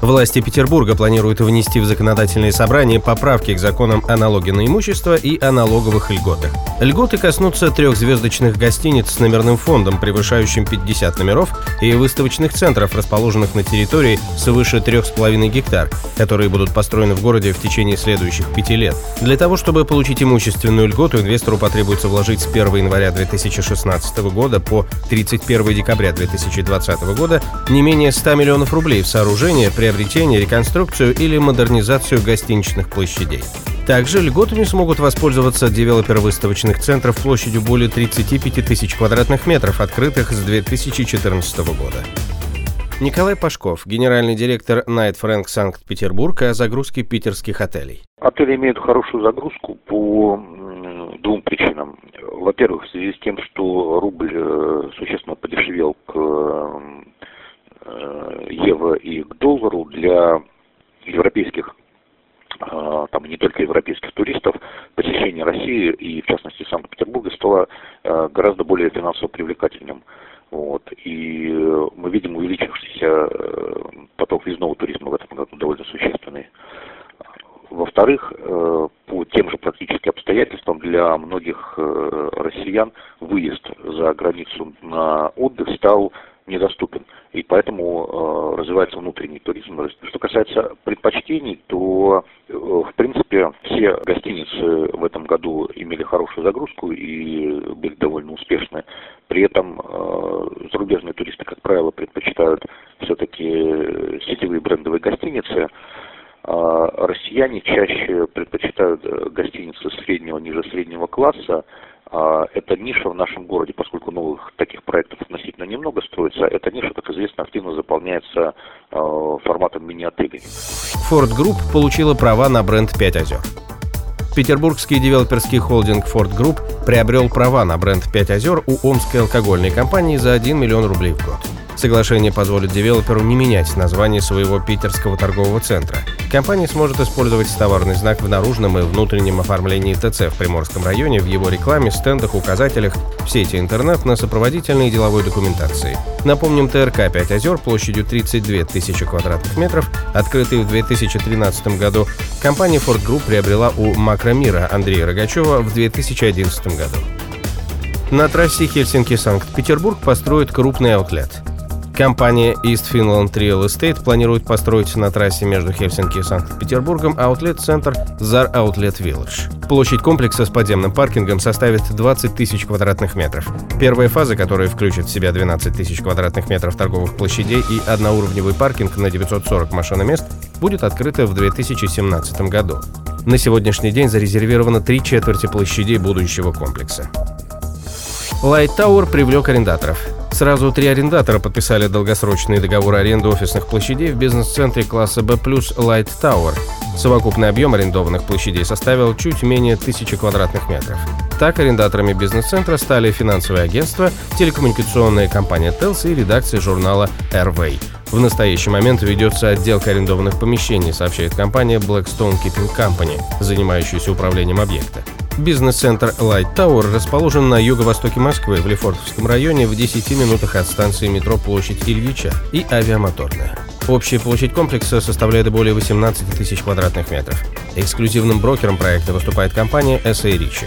Власти Петербурга планируют внести в законодательные собрания поправки к законам о налоге на имущество и о налоговых льготах. Льготы коснутся трехзвездочных гостиниц с номерным фондом, превышающим 50 номеров, и выставочных центров, расположенных на территории свыше 3,5 гектар, которые будут построены в городе в течение следующих пяти лет. Для того, чтобы получить имущественную льготу, инвестору потребуется вложить с 1 января 2016 года по 31 декабря 2020 года не менее 100 миллионов рублей в сооружение, при приобретение, реконструкцию или модернизацию гостиничных площадей. Также льготами смогут воспользоваться девелоперы выставочных центров площадью более 35 тысяч квадратных метров, открытых с 2014 года. Николай Пашков, генеральный директор Night Frank Санкт-Петербург о загрузке питерских отелей. Отели имеют хорошую загрузку по двум причинам. Во-первых, в связи с тем, что рубль э, существенно подешевел к Э, евро и к доллару для европейских э, там не только европейских туристов, посещение России и, в частности, Санкт-Петербурга стало э, гораздо более финансово привлекательным. Вот. И мы видим увеличившийся поток въездного туризма в этом году довольно существенный. Во-вторых, по тем же практически обстоятельствам для многих россиян выезд за границу на отдых стал недоступен. И поэтому э, развивается внутренний туризм. Что касается предпочтений, то э, в принципе все гостиницы в этом году имели хорошую загрузку и были довольно успешны. При этом э, зарубежные туристы, как правило, предпочитают все-таки сетевые брендовые гостиницы. А россияне чаще предпочитают гостиницы среднего, ниже среднего класса, это ниша в нашем городе, поскольку новых строится, эта ниша, как известно, активно заполняется а, форматом мини-отелей. Ford Group получила права на бренд «Пять озер». Петербургский девелоперский холдинг Ford Group приобрел права на бренд «Пять озер» у омской алкогольной компании за 1 миллион рублей в год. Соглашение позволит девелоперу не менять название своего питерского торгового центра. Компания сможет использовать товарный знак в наружном и внутреннем оформлении ТЦ в Приморском районе, в его рекламе, стендах, указателях, в сети интернет, на сопроводительной и деловой документации. Напомним, ТРК «Пять озер» площадью 32 тысячи квадратных метров, открытый в 2013 году, компания Ford Group приобрела у Макромира Андрея Рогачева в 2011 году. На трассе Хельсинки-Санкт-Петербург построят крупный аутлет. Компания East Finland Real Estate планирует построить на трассе между Хельсинки и Санкт-Петербургом аутлет-центр Zar Outlet Village. Площадь комплекса с подземным паркингом составит 20 тысяч квадратных метров. Первая фаза, которая включит в себя 12 тысяч квадратных метров торговых площадей и одноуровневый паркинг на 940 машиномест, будет открыта в 2017 году. На сегодняшний день зарезервировано три четверти площадей будущего комплекса. Light Tower привлек арендаторов. Сразу три арендатора подписали долгосрочные договоры аренды офисных площадей в бизнес-центре класса B+, Light Tower. Совокупный объем арендованных площадей составил чуть менее тысячи квадратных метров. Так, арендаторами бизнес-центра стали финансовое агентство, телекоммуникационная компания Tels и редакция журнала Airway. В настоящий момент ведется отделка арендованных помещений, сообщает компания Blackstone Keeping Company, занимающаяся управлением объекта. Бизнес-центр Light Tower расположен на юго-востоке Москвы, в Лефортовском районе, в 10 минутах от станции метро Площадь Ильича и авиамоторная. Общая площадь комплекса составляет более 18 тысяч квадратных метров. Эксклюзивным брокером проекта выступает компания SA Ricci.